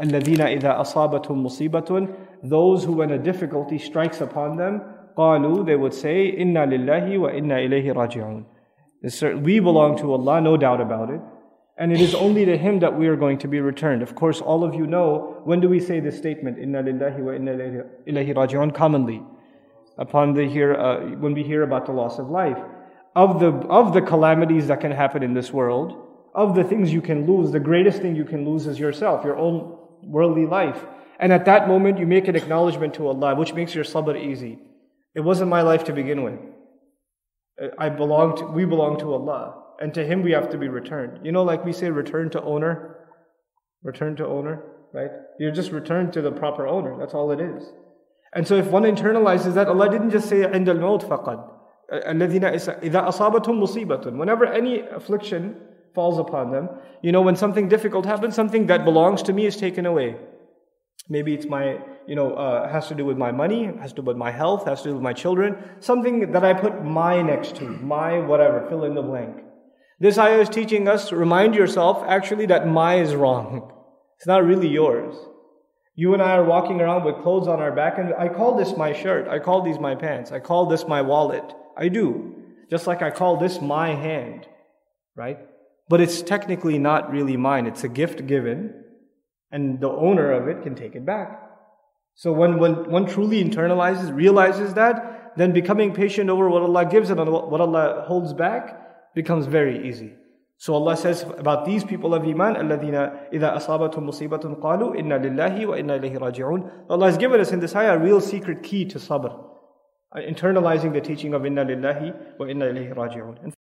الَّذِينَ إِذَا أَصَابَتْهُم مُصِيبَةٌ Those who when a difficulty strikes upon them, قالوا, they would say, إِنَّا لِلَّهِ وَإِنَّا إِلَيْهِ رَاجِعُونَ We belong to Allah, no doubt about it. And it is only to Him that we are going to be returned. Of course, all of you know, when do we say this statement, Inna lillahi wa inna ilayhi raji'un, commonly? Upon the hear, uh, when we hear about the loss of life. Of the, of the calamities that can happen in this world, of the things you can lose, the greatest thing you can lose is yourself, your own worldly life. And at that moment, you make an acknowledgement to Allah, which makes your sabr easy. It wasn't my life to begin with. I belong to, we belong to Allah and to Him we have to be returned. You know, like we say, return to owner, return to owner, right? You're just returned to the proper owner. That's all it is. And so if one internalizes that, Allah didn't just say عند الموت فقط. الذين إذا أصابتهم مصيبة. Whenever any affliction falls upon them, you know, when something difficult happens, something that belongs to me is taken away. Maybe it's my, you know, uh, has to do with my money, has to do with my health, has to do with my children. Something that I put my next to, my whatever, fill in the blank. This ayah is teaching us, remind yourself actually that my is wrong. It's not really yours. You and I are walking around with clothes on our back, and I call this my shirt. I call these my pants. I call this my wallet. I do. Just like I call this my hand, right? But it's technically not really mine. It's a gift given, and the owner of it can take it back. So when, when one truly internalizes, realizes that, then becoming patient over what Allah gives and what Allah holds back, becomes very easy. So Allah says about these people of Iman, الَّذِينَ إِذَا أَصَابَتْهُمْ مُصِيبَةٌ قَالُوا إِنَّا لِلَّهِ وَإِنَّا إِلَيْهِ رَاجِعُونَ Allah has given us in this ayah a real secret key to sabr. Internalizing the teaching of إِنَّا لِلَّهِ وَإِنَّا إِلَيْهِ رَاجِعُونَ